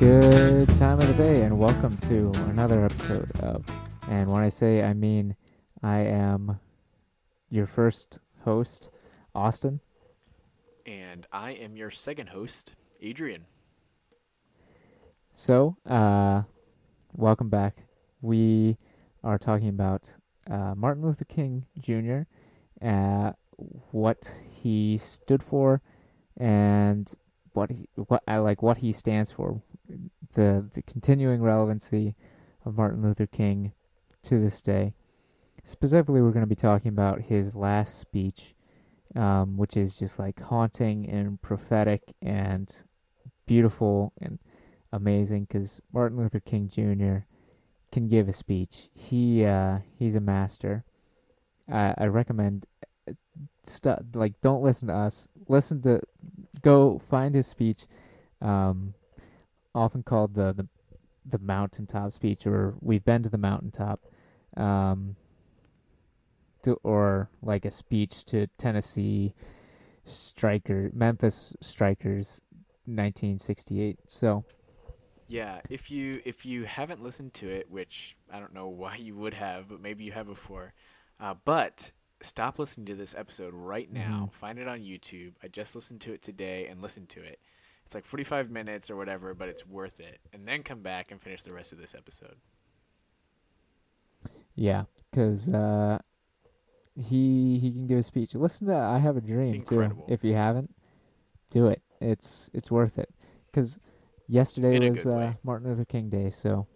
Good time of the day, and welcome to another episode of. And when I say I mean, I am your first host, Austin. And I am your second host, Adrian. So, uh, welcome back. We are talking about uh, Martin Luther King Jr., uh, what he stood for, and what he, what I like what he stands for, the the continuing relevancy of Martin Luther King to this day. Specifically, we're going to be talking about his last speech, um, which is just like haunting and prophetic and beautiful and amazing because Martin Luther King Jr. can give a speech. He uh, he's a master. I, I recommend uh, stu- like don't listen to us. Listen to go find his speech. Um, often called the, the the mountaintop speech, or we've been to the mountaintop, um, to, or like a speech to Tennessee striker Memphis Strikers, 1968. So Yeah, if you if you haven't listened to it, which I don't know why you would have, but maybe you have before, uh, but stop listening to this episode right now. Mhm. Find it on YouTube. I just listened to it today and listen to it. It's like 45 minutes or whatever, but it's worth it. And then come back and finish the rest of this episode. yeah, because uh, he he can give a speech. Listen to "I Have a Dream" Incredible. too. If you haven't, do it. It's it's worth it. Because yesterday In was uh. Martin Luther King Day, so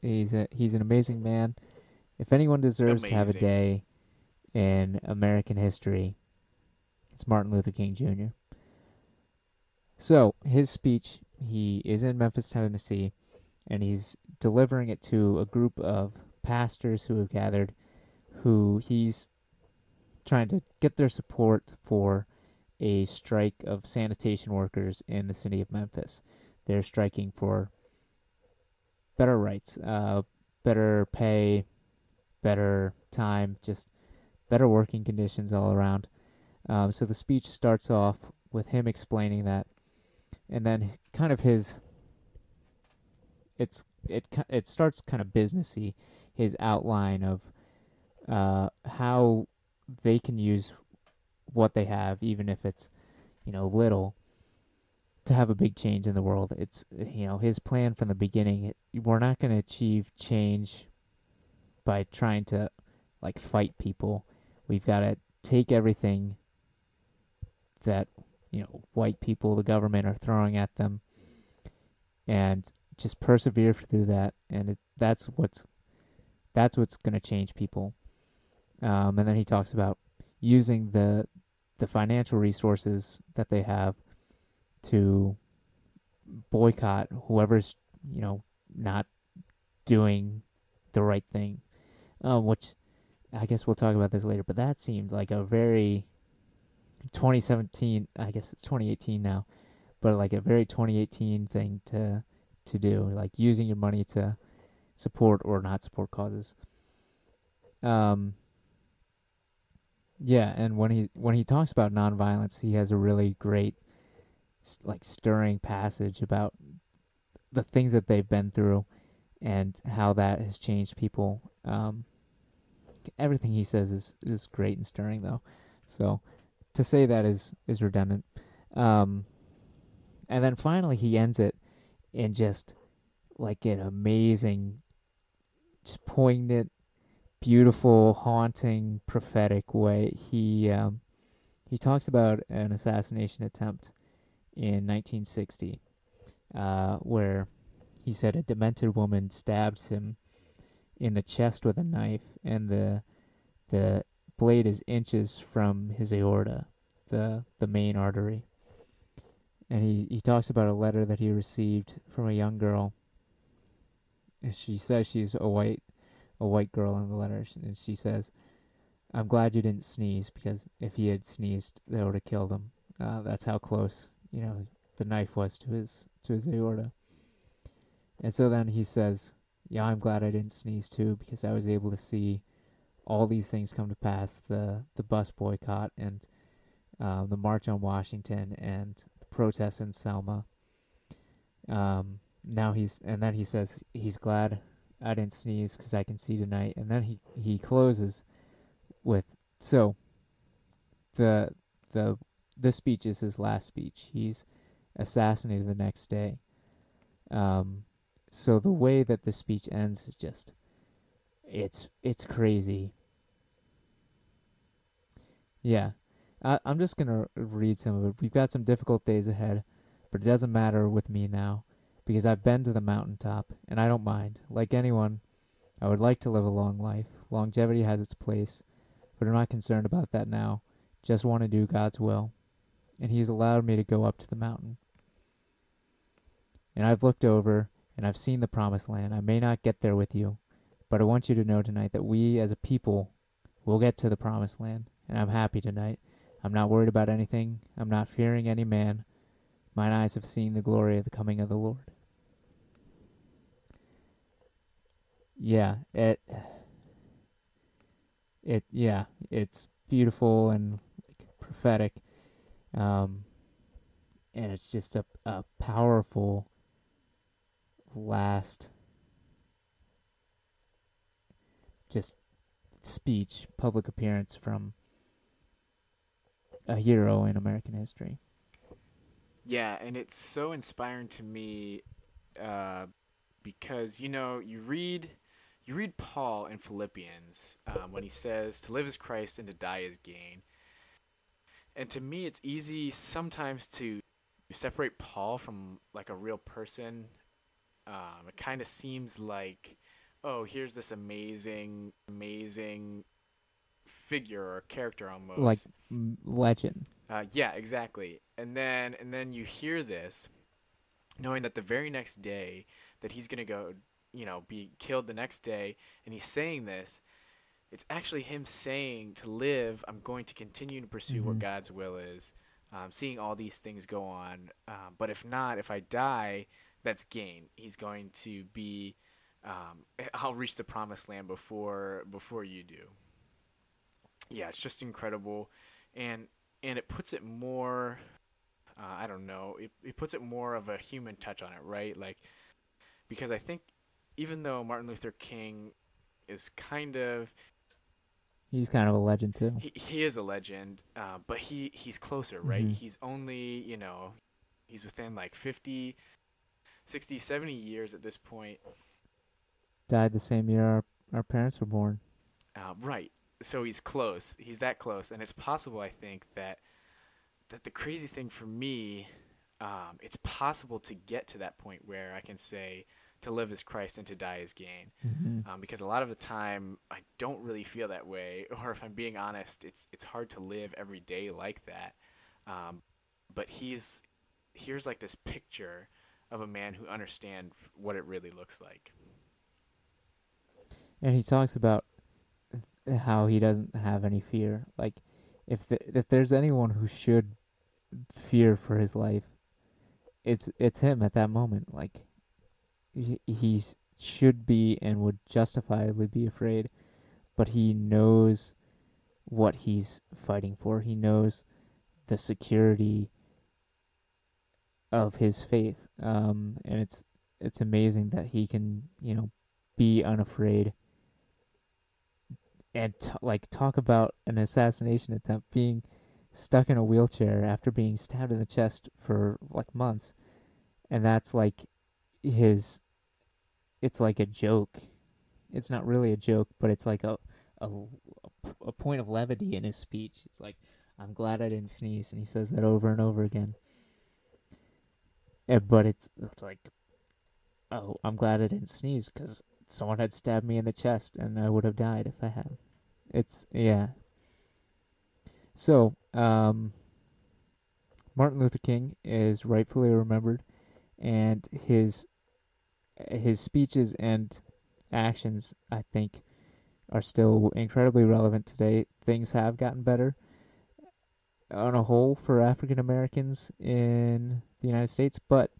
he's a he's an amazing man. If anyone deserves to have a day in American history, it's Martin Luther King Jr. So his speech, he is in Memphis, Tennessee, and he's delivering it to a group of pastors who have gathered, who he's trying to get their support for a strike of sanitation workers in the city of Memphis. They're striking for better rights, uh, better pay, better time, just better working conditions all around. Um, so the speech starts off with him explaining that, and then kind of his. It's it it starts kind of businessy, his outline of uh, how they can use what they have, even if it's you know little, to have a big change in the world. It's you know his plan from the beginning. We're not going to achieve change by trying to like fight people. We've got to take everything that you know white people, the government are throwing at them, and just persevere through that. And it, that's what's that's what's going to change people. Um, and then he talks about using the the financial resources that they have to boycott whoever's you know not doing the right thing um, which i guess we'll talk about this later but that seemed like a very 2017 i guess it's 2018 now but like a very 2018 thing to to do like using your money to support or not support causes um yeah, and when he when he talks about nonviolence, he has a really great, like stirring passage about the things that they've been through, and how that has changed people. Um, everything he says is is great and stirring, though. So to say that is is redundant. Um, and then finally he ends it in just like an amazing, just poignant beautiful, haunting, prophetic way. He um, he talks about an assassination attempt in 1960, uh, where he said a demented woman stabs him in the chest with a knife, and the the blade is inches from his aorta, the the main artery. And he, he talks about a letter that he received from a young girl. And she says she's a white a white girl in the letter, and she says, "I'm glad you didn't sneeze because if he had sneezed, that would have killed him. Uh, that's how close, you know, the knife was to his to his aorta." And so then he says, "Yeah, I'm glad I didn't sneeze too because I was able to see all these things come to pass: the the bus boycott and um, the March on Washington and the protests in Selma." Um, now he's and then he says he's glad I didn't sneeze because I can see tonight. And then he he closes with so the the this speech is his last speech. He's assassinated the next day. Um, so the way that the speech ends is just it's it's crazy. Yeah. I, I'm just gonna read some of it. We've got some difficult days ahead, but it doesn't matter with me now because I've been to the mountaintop and I don't mind. Like anyone, I would like to live a long life. Longevity has its place, but I'm not concerned about that now. Just want to do God's will. And He's allowed me to go up to the mountain. And I've looked over and I've seen the promised land. I may not get there with you, but I want you to know tonight that we as a people will get to the promised land. And I'm happy tonight. I'm not worried about anything. I'm not fearing any man. Mine eyes have seen the glory of the coming of the Lord. Yeah, it it yeah, it's beautiful and prophetic. Um and it's just a a powerful last just speech, public appearance from a hero in American history. Yeah, and it's so inspiring to me uh, because you know you read you read Paul in Philippians um, when he says to live is Christ and to die is gain. And to me, it's easy sometimes to separate Paul from like a real person. Um, it kind of seems like, oh, here's this amazing, amazing figure or character almost, like legend. Uh, yeah, exactly. And then and then you hear this, knowing that the very next day that he's gonna go you know, be killed the next day, and he's saying this, it's actually him saying to live, I'm going to continue to pursue mm-hmm. what God's will is. Um, seeing all these things go on, um, but if not, if I die, that's gain. He's going to be, um, I'll reach the promised land before before you do. Yeah, it's just incredible, and and it puts it more. Uh, I don't know. It it puts it more of a human touch on it, right? Like, because I think even though Martin Luther King is kind of he's kind of a legend too. He, he is a legend, uh, but he he's closer, right? Mm-hmm. He's only you know he's within like 50, 60, 70 years at this point. Died the same year our our parents were born. Uh, right. So he's close. He's that close, and it's possible. I think that that the crazy thing for me, um, it's possible to get to that point where I can say to live as Christ and to die as gain. Mm-hmm. Um, because a lot of the time I don't really feel that way, or if I'm being honest, it's it's hard to live every day like that. Um, but he's here's like this picture of a man who understands what it really looks like. And he talks about how he doesn't have any fear. Like if the, if there's anyone who should fear for his life, it's it's him at that moment. Like he should be and would justifiably be afraid, but he knows what he's fighting for. He knows the security of his faith, um, and it's it's amazing that he can you know be unafraid and t- like talk about an assassination attempt being stuck in a wheelchair after being stabbed in the chest for like months and that's like his it's like a joke. It's not really a joke, but it's like a a, a point of levity in his speech. It's like, "I'm glad I didn't sneeze," and he says that over and over again. And, but it's it's like, "Oh, I'm glad I didn't sneeze because someone had stabbed me in the chest, and I would have died if I had." It's yeah. So, um, Martin Luther King is rightfully remembered, and his his speeches and actions, I think, are still incredibly relevant today. Things have gotten better on a whole for African Americans in the United States, but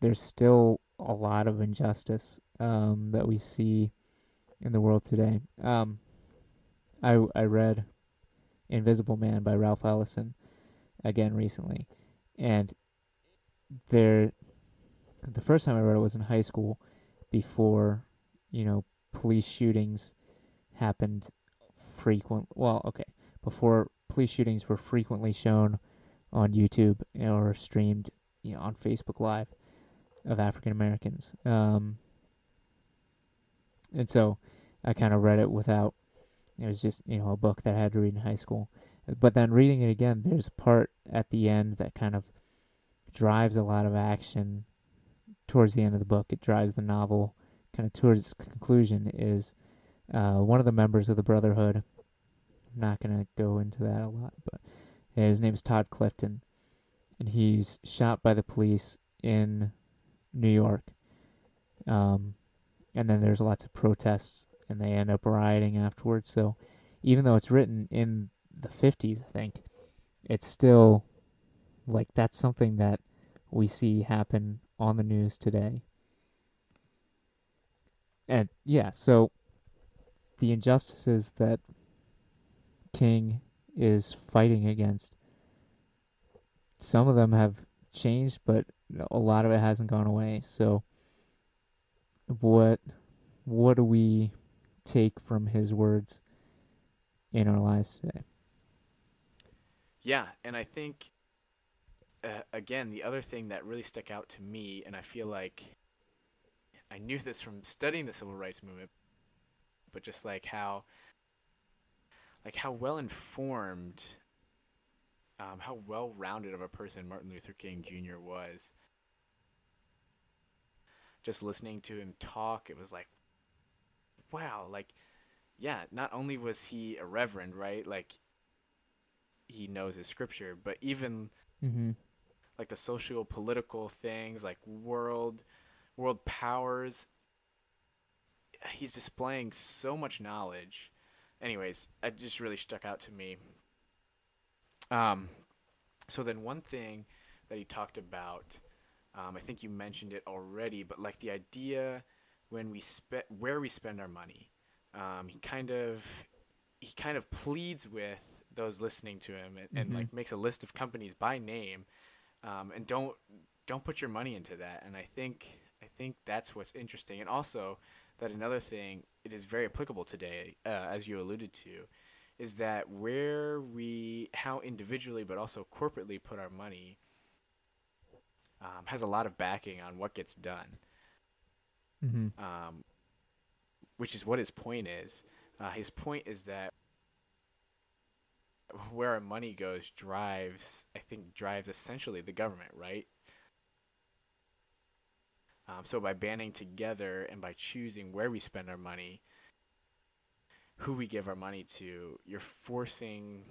there's still a lot of injustice um, that we see in the world today. Um, I I read Invisible Man by Ralph Ellison again recently, and there the first time I read it was in high school, before you know police shootings happened frequent. Well, okay, before police shootings were frequently shown on YouTube or streamed, you know, on Facebook Live of African Americans. Um, and so I kind of read it without. It was just you know a book that I had to read in high school. But then reading it again, there's a part at the end that kind of drives a lot of action towards the end of the book. It drives the novel kind of towards its conclusion. Is uh, one of the members of the Brotherhood. I'm not gonna go into that a lot, but his name is Todd Clifton, and he's shot by the police in New York. Um, and then there's lots of protests, and they end up rioting afterwards. So even though it's written in the 50s, I think, it's still like that's something that we see happen on the news today. And yeah, so the injustices that King is fighting against, some of them have changed, but a lot of it hasn't gone away. So what what do we take from his words in our lives today? Yeah, and I think uh, again the other thing that really stuck out to me, and I feel like I knew this from studying the civil rights movement, but just like how like how well informed um, how well rounded of a person Martin Luther King Jr. was. Just listening to him talk, it was like, wow, like, yeah, not only was he a reverend, right? Like, he knows his scripture, but even mm-hmm. like the social political things, like world world powers, he's displaying so much knowledge. Anyways, it just really stuck out to me. Um, so then one thing that he talked about, um, I think you mentioned it already, but like the idea when we spend where we spend our money, um, he kind of he kind of pleads with those listening to him and, and Mhm. like makes a list of companies by name, um, and don't don't put your money into that. And I think I think that's what's interesting, and also that another thing it is very applicable today, uh, as you alluded to, is that where we how individually but also corporately put our money um, has a lot of backing on what gets done Mm-hmm. um, which is what his point is. Uh, his point is that where our money goes drives, I think, drives essentially the government, right? Um, so by banding together and by choosing where we spend our money, who we give our money to, you're forcing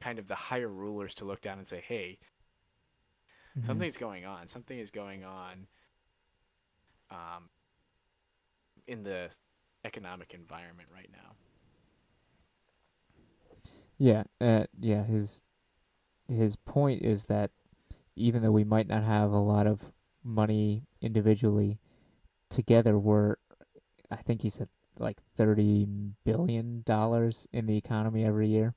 kind of the higher rulers to look down and say, "Hey, Mm-hmm. something's going on. Something is going on um, in the economic environment right now. Yeah, uh, yeah. His his point is that even though we might not have a lot of money individually, together we're, I think he said like thirty billion dollars in the economy every year.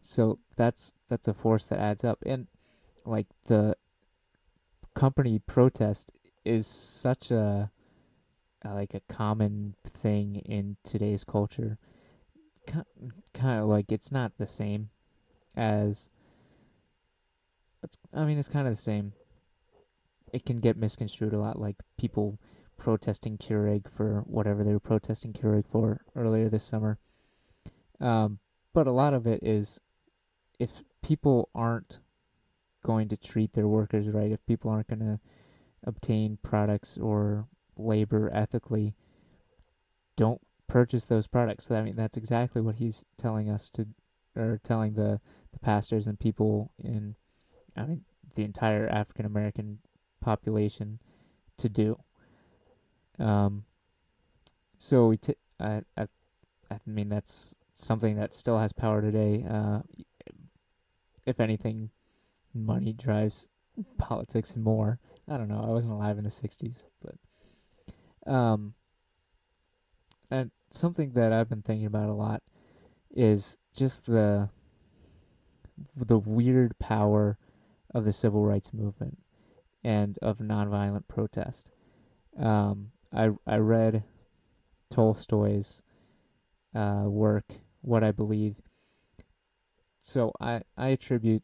So that's that's a force that adds up, and like the company protest is such a, a like a common thing in today's culture kind of like it's not the same as it's I mean it's kind of the same. It can get misconstrued a lot like people protesting Keurig for whatever they were protesting Keurig for earlier this summer. Um, but a lot of it is if people aren't going to treat their workers right, if people aren't going to obtain products or labor ethically, don't purchase those products. I mean, that's exactly what he's telling us to, or telling the, the pastors and people in, I mean, the entire African American population to do. Um, so we, t- I, I, I mean, that's something that still has power today. Uh, if anything, money drives politics more. I don't know. I wasn't alive in the '60s, but um, and something that I've been thinking about a lot is just the the weird power of the civil rights movement and of nonviolent protest. Um, I I read Tolstoy's uh, work, What I Believe. So I I attribute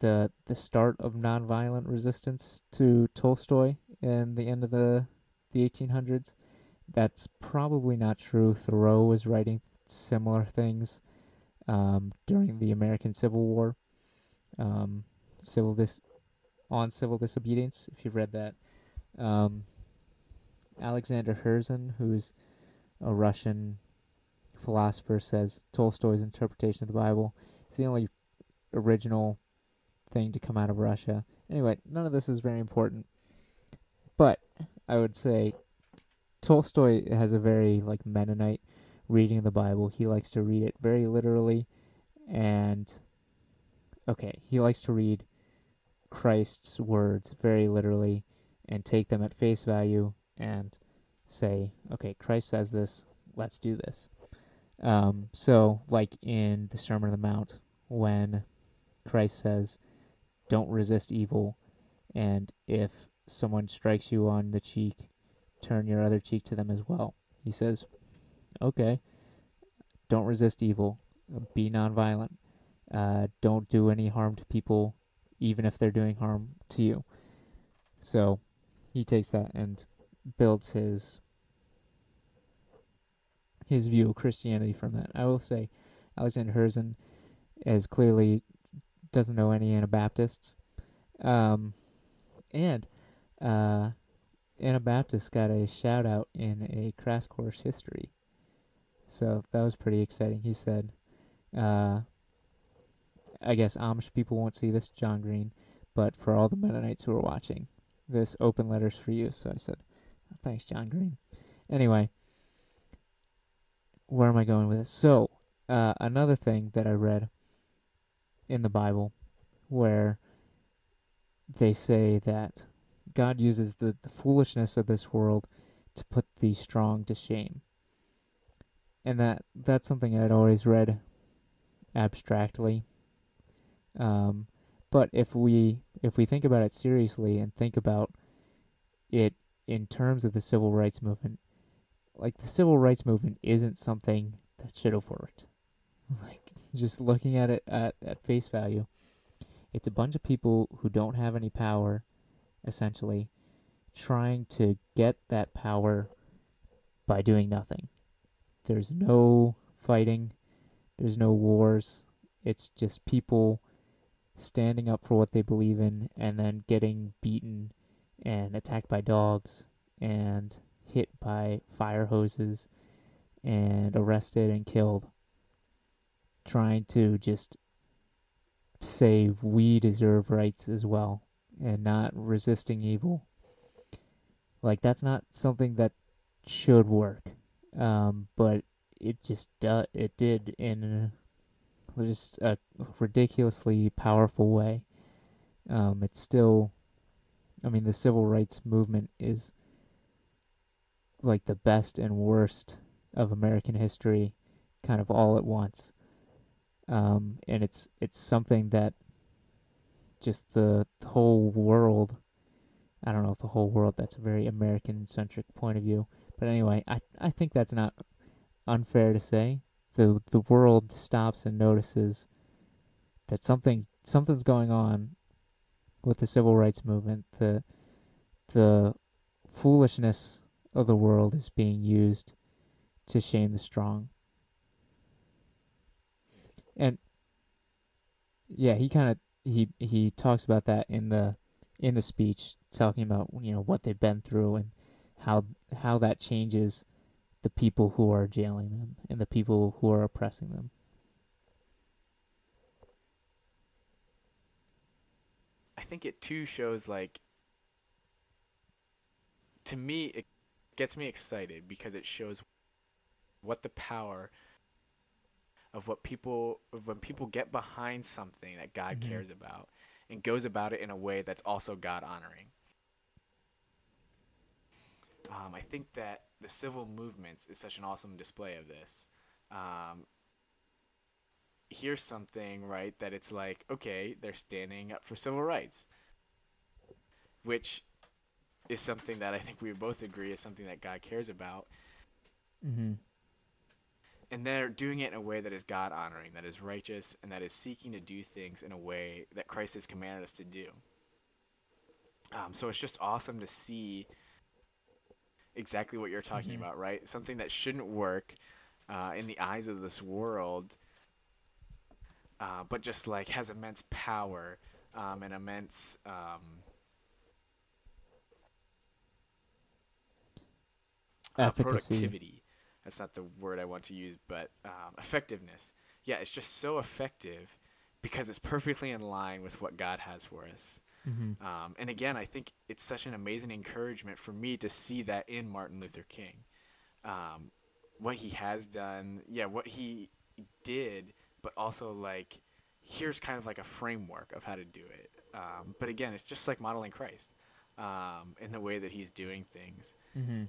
the the start of nonviolent resistance to Tolstoy in the end of the the 1800s. That's probably not true. Thoreau was writing similar things um, during the American Civil War, um, civil dis- on civil disobedience. If you've read that, um, Alexander Herzen, who's a Russian philosopher, says Tolstoy's interpretation of the Bible is the only original thing to come out of Russia. Anyway, none of this is very important, but I would say Tolstoy has a very like Mennonite reading of the Bible. He likes to read it very literally, and okay, he likes to read Christ's words very literally and take them at face value and say, okay, Christ says this, let's do this. Um, so, like in the Sermon on the Mount, when Christ says, don't resist evil, and if someone strikes you on the cheek, turn your other cheek to them as well. He says, okay, don't resist evil, be nonviolent, uh, don't do any harm to people, even if they're doing harm to you. So he takes that and builds his his view of Christianity from that. I will say, Alexander Herzen is clearly doesn't know any Anabaptists, um, and uh, Anabaptists got a shout out in a crash course history. So that was pretty exciting. He said, uh, I guess Amish people won't see this, John Green, but for all the Mennonites who are watching, this open letters for you. So I said, thanks, John Green. Anyway, where am I going with this? So, uh, another thing that I read in the Bible where they say that God uses the, the foolishness of this world to put the strong to shame. And that that's something I'd always read abstractly. Um, but if we if we think about it seriously and think about it in terms of the civil rights movement, like the civil rights movement isn't something that should have worked. Like just looking at it at, at face value, it's a bunch of people who don't have any power, essentially, trying to get that power by doing nothing. There's no fighting, there's no wars. It's just people standing up for what they believe in and then getting beaten and attacked by dogs and hit by fire hoses and arrested and killed trying to just say we deserve rights as well and not resisting evil. Like that's not something that should work, um, but it just do- it did in just a ridiculously powerful way. Um, it's still, I mean, the civil rights movement is like the best and worst of American history, kind of all at once um, and it's it's something that just the, the whole world. I don't know if the whole world. That's a very American centric point of view, but anyway, I I think that's not unfair to say. the The world stops and notices that something something's going on with the civil rights movement. The the foolishness of the world is being used to shame the strong and yeah, he kind of he he talks about that in the in the speech, talking about you know what they've been through and how how that changes the people who are jailing them and the people who are oppressing them. I think it too shows like to me it gets me excited because it shows what the power of what people of when people get behind something that God mm-hmm. cares about and goes about it in a way that's also God honoring. Um, I think that the civil movements is such an awesome display of this. Um, here's something right that it's like okay they're standing up for civil rights which is something that I think we both agree is something that God cares about. Mm-hmm. And they're doing it in a way that is God honoring, that is righteous, and that is seeking to do things in a way that Christ has commanded us to do. Um, so it's just awesome to see exactly what you're talking Mhm. about, right? Something that shouldn't work uh, in the eyes of this world, uh, but just like has immense power um, and immense. Um, uh, productivity. That's not the word I want to use, but um, effectiveness. Yeah, it's just so effective because it's perfectly in line with what God has for us. Mm-hmm. Um, and again, I think it's such an amazing encouragement for me to see that in Martin Luther King. Um, what he has done, yeah, what he did, but also like, here's kind of like a framework of how to do it. Um, but again, it's just like modeling Christ um, in the way that he's doing things. Mm-hmm.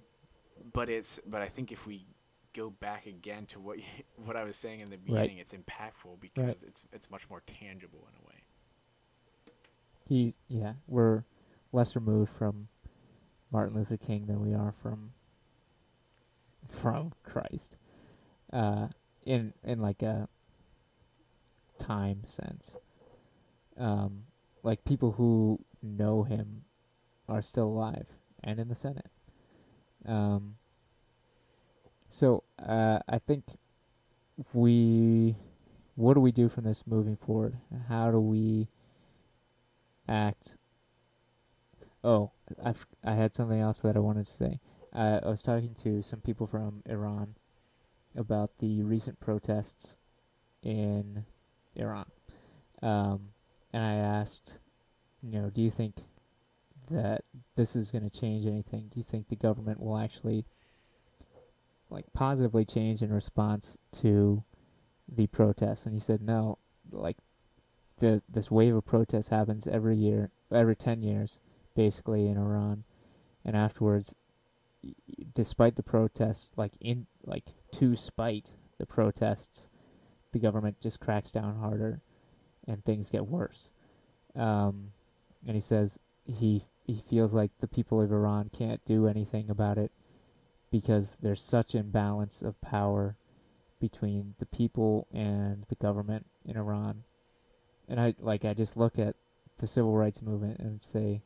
But it's, but I think if we go back again to what you, what I was saying in the beginning, it's impactful because it's it's much more tangible in a way. He's yeah, we're less removed from Martin Luther King than we are from from Christ. Uh in in like a time sense. Um like people who know him are still alive and in the Senate. Um so uh I think we what do we do from this moving forward? How do we act. Oh, I I had something else that I wanted to say. Uh, I was talking to some people from Iran about the recent protests in Iran. Um, and I asked, you know, do you think that this is going to change anything? Do you think the government will actually, like, positively change in response to the protests? And he said, no. Like, the this wave of protests happens every year, every ten years, basically in Iran, and afterwards, despite the protests, like in like to spite the protests, the government just cracks down harder, and things get worse. Um, and he says he he feels like the people of Iran can't do anything about it because there's such an imbalance of power between the people and the government in Iran and I like I just look at the civil rights movement and say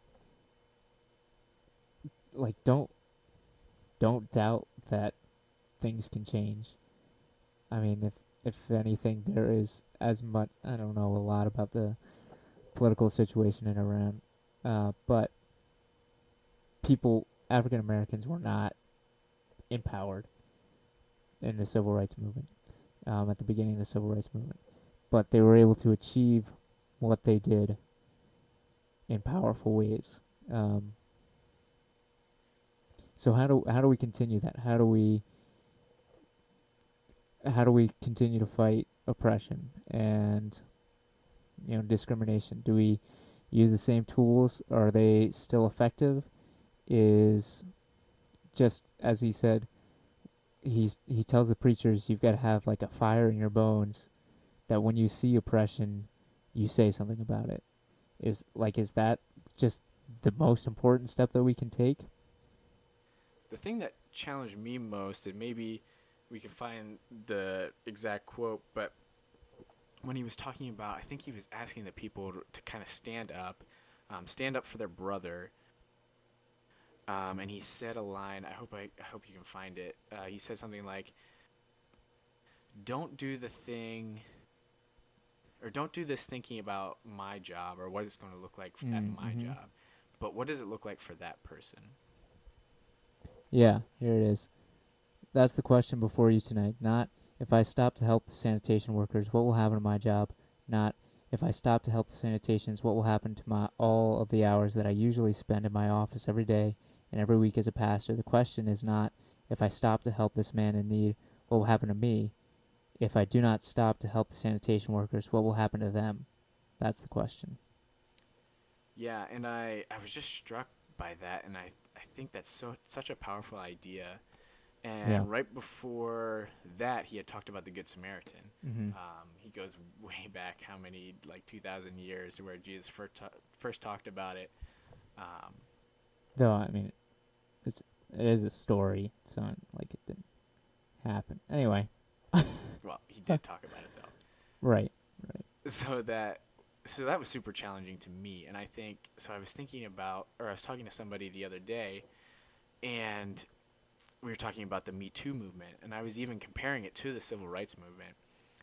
like don't don't doubt that things can change. I mean if if anything there is as much I don't know a lot about the political situation in Iran. Uh, but people African Americans were not empowered in the civil rights movement. Um, at the beginning of the civil rights movement but they were able to achieve what they did in powerful ways. Um, so how do how do we continue that? How do we how do we continue to fight oppression and you know discrimination? Do we use the same tools? Are they still effective? Is just as he said, he's he tells the preachers you've got to have like a fire in your bones that when you see oppression, you say something about it. Is like is that just the most important step that we can take? The thing that challenged me most, and maybe we can find the exact quote, but when he was talking about, I think he was asking the people to, to kind of stand up, um, stand up for their brother. Um, and he said a line. I hope I, I hope you can find it. Uh, he said something like, "Don't do the thing." Or don't do this thinking about my job or what it's going to look like f- at my mhm. job, but what does it look like for that person? Yeah, here it is. That's the question before you tonight. Not if I stop to help the sanitation workers, what will happen to my job? Not if I stop to help the sanitations, what will happen to my all of the hours that I usually spend in my office every day and every week as a pastor. The question is not if I stop to help this man in need, what will happen to me? If I do not stop to help the sanitation workers, what will happen to them? That's the question. Yeah, and I, I was just struck by that, and I, I think that's so such a powerful idea. And Yeah. right before that, he had talked about the Good Samaritan. Mm-hmm. Um, he goes way back, how many, like 2,000 years, where Jesus first, ta- first talked about it. Um, Though I mean, it is a story, so like it didn't happen. Anyway, well, he did talk about it though. right. Right. So that so that was super challenging to me, and I think so. I was thinking about, or I was talking to somebody the other day, and we were talking about the Me Too movement, and I was even comparing it to the civil rights movement.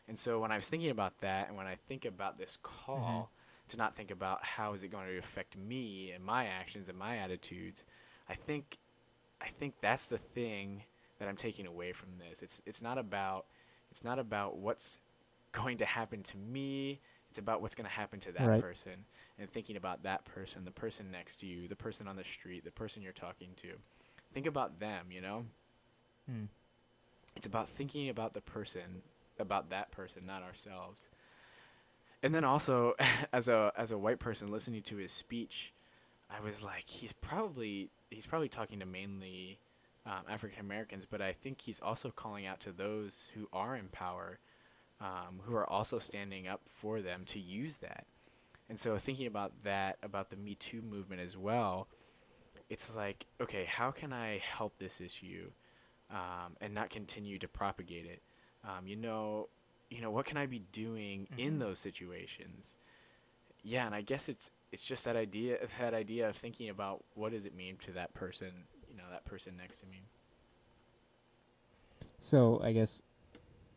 And so when I was thinking about that, and when I think about this call mm-hmm. to not think about how is it going to affect me and my actions and my attitudes, I think I think that's the thing that I'm taking away from this. It's it's not about it's not about what's going to happen to me. It's about what's going to happen to that Right. person and thinking about that person, the person next to you, the person on the street, the person you're talking to. Think about them, you know? Hmm. It's about thinking about the person, about that person, not ourselves. And then also as a as a white person listening to his speech, I was like he's probably he's probably talking to mainly um, African Americans, but I think he's also calling out to those who are in power, um, who are also standing up for them to use that. And so thinking about that, about the Me Too movement as well, it's like, okay, how can I help this issue um, and not continue to propagate it? Um, you know, you know, what can I be doing in Mhm. those situations? Yeah, and I guess it's it's just that idea that idea of thinking about what does it mean to that person, you know, that person next to me. So I guess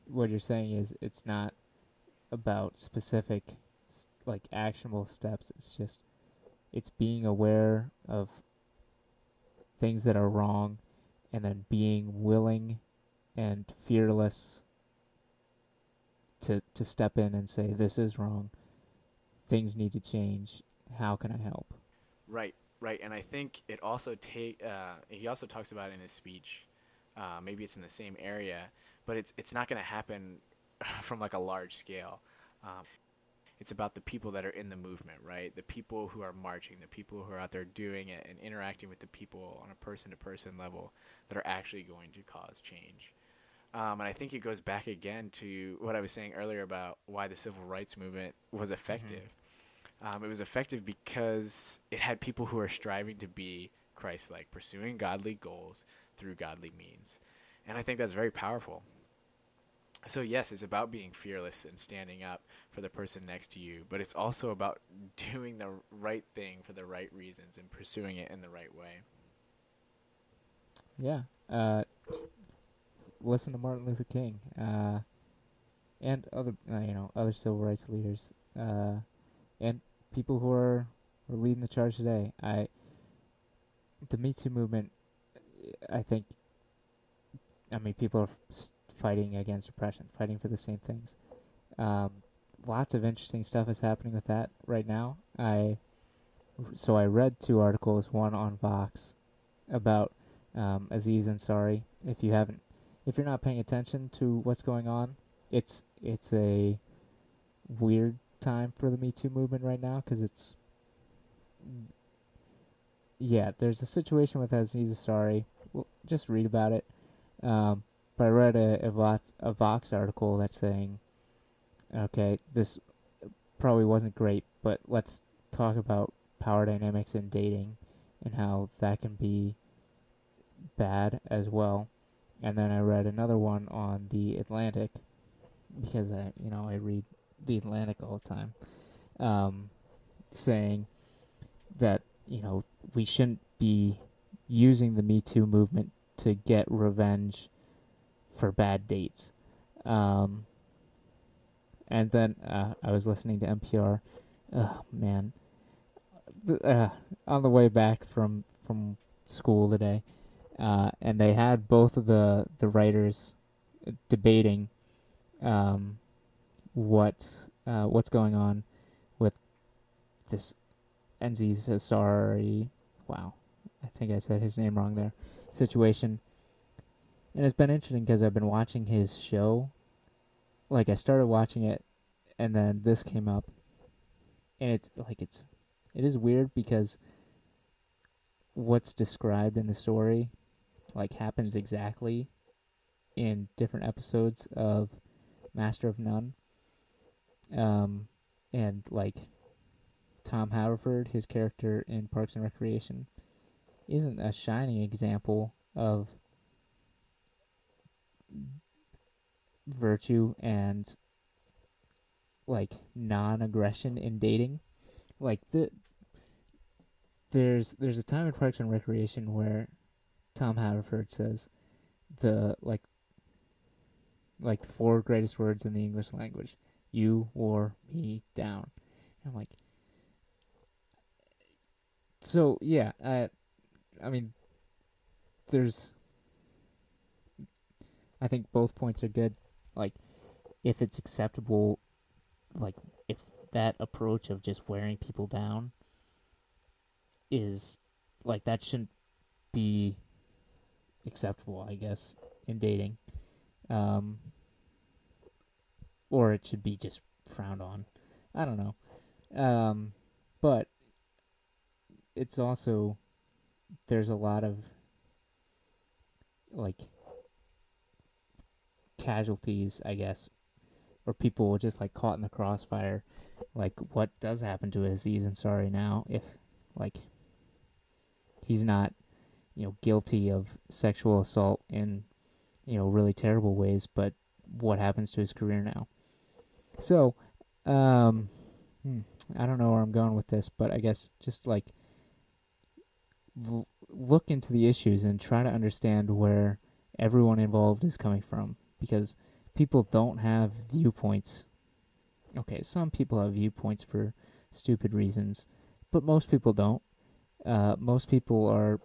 what you're saying is it's not about specific like actionable steps. It's just it's being aware of things that are wrong and then being willing and fearless to to step in and say this is wrong. Things need to change. How can I help? Right, right, and I think it also take. Uh, he also talks about in his speech. Uh, maybe it's in the same area, but it's it's not going to happen from like a large scale. Um, it's about the people that are in the movement, right? The people who are marching, the people who are out there doing it and interacting with the people on a person-to-person level that are actually going to cause change. Um, and I think it goes back again to what I was saying earlier about why the civil rights movement was effective. Um, it was effective because it had people who are striving to be Christ-like, pursuing godly goals through godly means, and I think that's very powerful. So yes, it's about being fearless and standing up for the person next to you, but it's also about doing the right thing for the right reasons and pursuing it in the right way. Yeah. Uh, listen to Martin Luther King, uh, and other uh, you know other civil rights leaders, uh, and people who are, are leading the charge today. I the Me Too movement. I think. I mean, people are fighting against oppression, fighting for the same things. Um, lots of interesting stuff is happening with that right now. I so I read two articles, one on Vox about um, Aziz Ansari. If you haven't, if you're not paying attention to what's going on, it's it's a weird time for the Me Too movement right now because it's yeah. There's a situation with Aziz Ansari. Well, just read about it. Um, but I read a a Vox, a Vox article that's saying, okay, this probably wasn't great, but let's talk about power dynamics in dating and how that can be bad as well. And then I read another one on the Atlantic because I, you know, I read the Atlantic all the time, um, saying that you know we shouldn't be using the Me Too movement to get revenge for bad dates. Um, and then uh, I was listening to NPR. Oh man, Th- uh, on the way back from from school today, uh, and they had both of the the writers debating um, what uh, what's going on with this Enzi Sassari. Wow, I think I said his name wrong there. Situation, and it's been interesting because I've been watching his show. Like I started watching it, and then this came up, and it's like it's it is weird because what's described in the story like happens exactly in different episodes of Master of None. Um and like Tom Haverford, his character in Parks and Recreation, isn't a shining example of virtue and like non-aggression in dating. Like the there's there's a time in Parks and Recreation where Tom Haverford says the like like the four greatest words in the English language. You wore me down. And I'm like so yeah, I I mean there's I think both points are good. Like if it's acceptable like if that approach of just wearing people down is like that shouldn't be acceptable, I guess, in dating. Um, or it should be just frowned on. I don't know. Um, but it's also there's a lot of like casualties, I guess, or people just like caught in the crossfire. Like what does happen to Aziz Ansari now if like he's not, you know, guilty of sexual assault in, you know, really terrible ways, but what happens to his career now? So, um, hmm, I don't know where I'm going with this, but I guess just like l- look into the issues and try to understand where everyone involved is coming from because people don't have viewpoints. Okay, some people have viewpoints for stupid reasons, but most people don't. Uh, most people are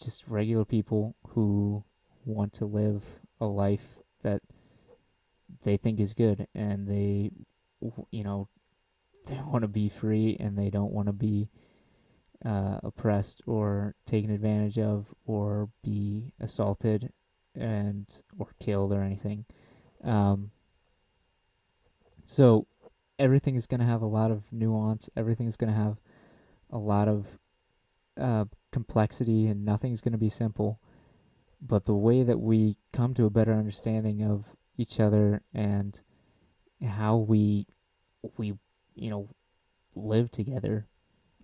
just regular people who want to live a life they think is good and they you know they want to be free and they don't want to be uh, oppressed or taken advantage of or be assaulted and or killed or anything um, so everything is going to have a lot of nuance everything is going to have a lot of uh, complexity and nothing's going to be simple. But the way that we come to a better understanding of each other and how we we you know live together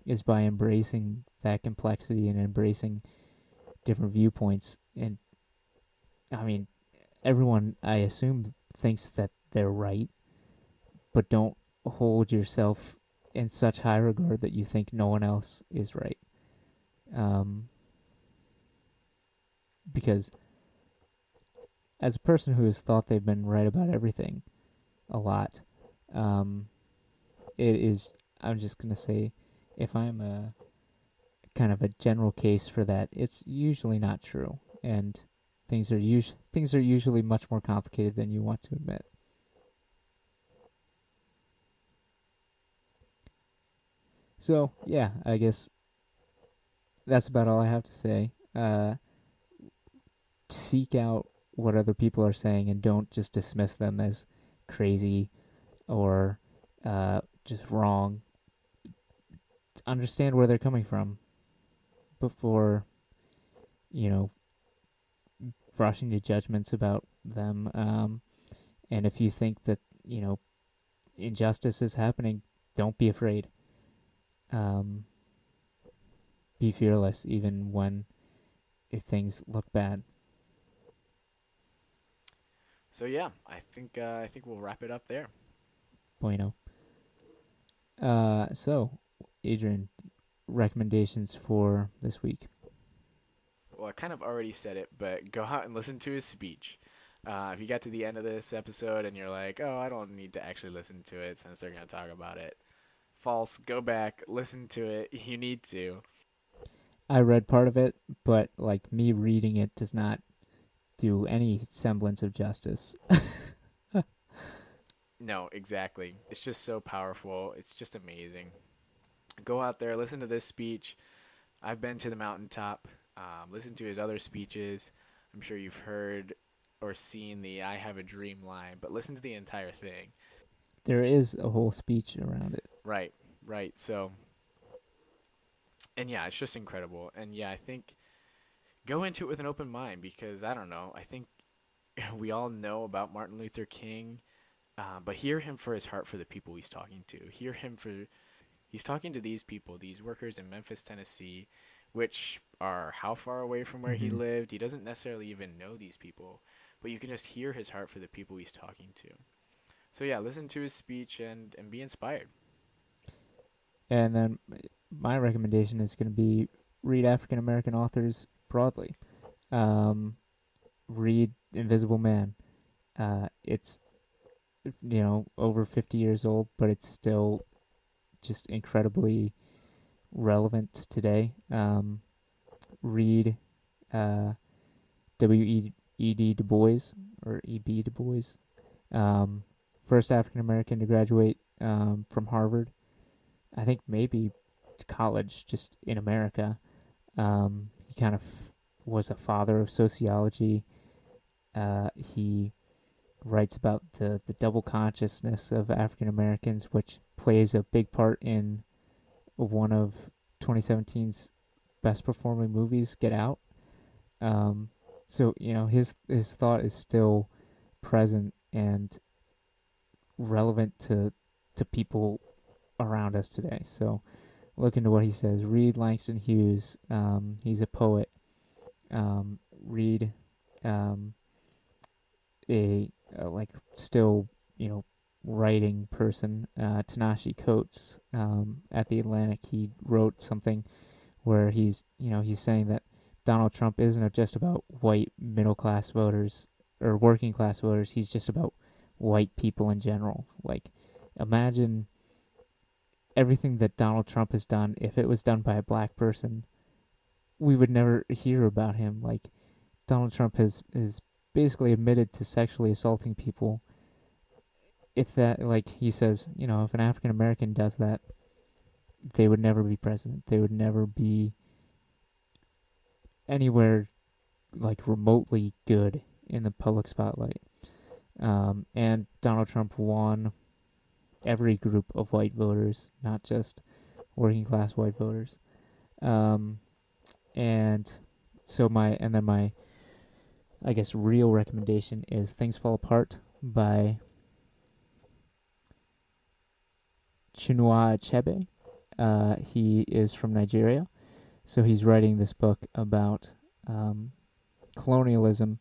is by embracing that complexity and embracing different viewpoints. And I mean everyone I assume thinks that they're right but don't hold yourself in such high regard that you think no one else is right. Um, because as a person who has thought they've been right about everything a lot, um, it is, I'm just going to say, if I'm a kind of a general case for that, it's usually not true. And things are us- things are usually much more complicated than you want to admit. So, yeah, I guess that's about all I have to say. Uh, seek out what other people are saying and don't just dismiss them as crazy or uh, just wrong. Understand where they're coming from before, you know, rushing to judgments about them. Um, and if you think that, you know, injustice is happening, don't be afraid. Um, be fearless even when if things look bad. So yeah, I think uh, I think we'll wrap it up there. Bueno. Uh, so, Adrian, recommendations for this week. Well, I kind of already said it, but go out and listen to his speech. Uh, if you got to the end of this episode and you're like, "Oh, I don't need to actually listen to it since they're going to talk about it," false. Go back, listen to it. You need to. I read part of it, but like me reading it does not do any semblance of justice. no, exactly. It's just so powerful. It's just amazing. Go out there, listen to this speech. I've been to the mountaintop. Um, listen to his other speeches. I'm sure you've heard or seen the "I have a dream" line, but listen to the entire thing. There is a whole speech around it. Right, right. So and yeah, it's just incredible. And yeah, I think go into it with an open mind because I don't know. I think we all know about Martin Luther King, uh, but hear him for his heart for the people he's talking to. Hear him for, He's talking to these people, these workers in Memphis, Tennessee, which are how far away from where he Mhm. lived. He doesn't necessarily even know these people, but you can just hear his heart for the people he's talking to. So yeah, listen to his speech and and be inspired. And then my recommendation is going to be read African American authors broadly. Um, read Invisible Man. Uh, it's you know over 50 years old, but it's still just incredibly relevant today. Um, read uh, W. E. E. D. Du Bois or E. B. Du Bois, um, first African American to graduate um, from Harvard. I think maybe college just in America. Um, he kind of was a father of sociology. Uh, he writes about the, the double consciousness of African Americans, which plays a big part in one of 2017's best performing movies, Get Out. Um, so you know his his thought is still present and relevant to to people around us today. So look into what he says. Read Langston Hughes. Um, he's a poet. Um, read um, a, a like still you know writing person, uh, Ta-Nehisi Coates um, at the Atlantic. He wrote something where he's you know he's saying that Donald Trump isn't just about white middle class voters or working class voters. He's just about white people in general. Like imagine everything that Donald Trump has done, if it was done by a black person, we would never hear about him. Like Donald Trump has is basically admitted to sexually assaulting people. If that, like he says, you know, if an African American does that, they would never be president. They would never be anywhere like remotely good in the public spotlight. Um, and Donald Trump won every group of white voters, not just working class white voters. Um, and so my and then my I guess real recommendation is Things Fall Apart by Chinua Achebe. Uh, he is from Nigeria, so he's writing this book about um, colonialism.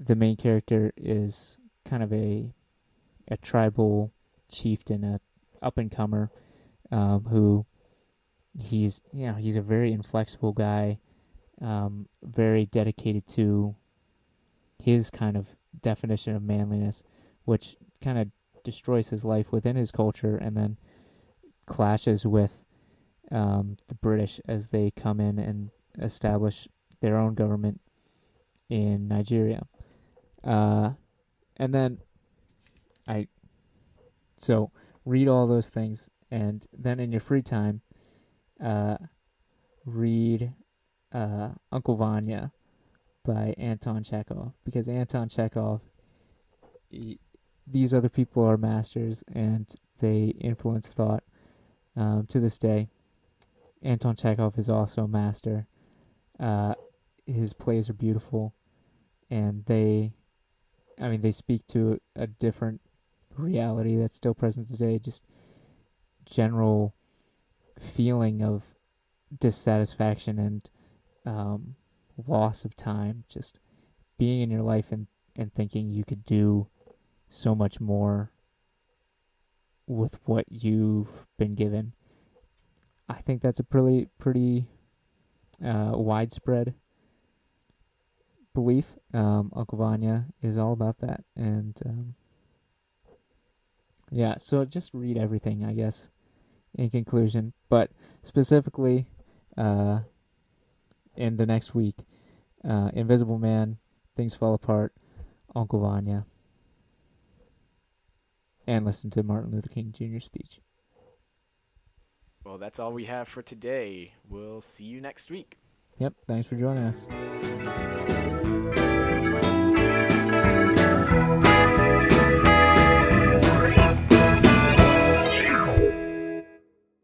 The main character is kind of a a tribal chieftain, a up and comer, um, who he's you know he's a very inflexible guy, um, very dedicated to his kind of definition of manliness, which kind of destroys his life within his culture, and then clashes with um, the British as they come in and establish their own government in Nigeria. Uh, and then I so read all those things, and then in your free time, uh, read uh, Uncle Vanya by Anton Chekhov because Anton Chekhov, he, these other people are masters and they influence thought um, to this day. Anton Chekhov is also a master. Uh, his plays are beautiful, and they, I mean, they speak to a different reality that's still present today. Just general feeling of dissatisfaction and um, loss of time. Just being in your life and, and thinking you could do so much more with what you've been given. I think that's a pretty pretty uh, widespread belief. Um, Uncle Vanya is all about that, and um, yeah. So just read everything, I guess. In conclusion, but specifically, uh, in the next week, uh, Invisible Man, Things Fall Apart, Uncle Vanya, and listen to Martin Luther King Jr. speech. Well, that's all we have for today. We'll see you next week. Yep. Thanks for joining us.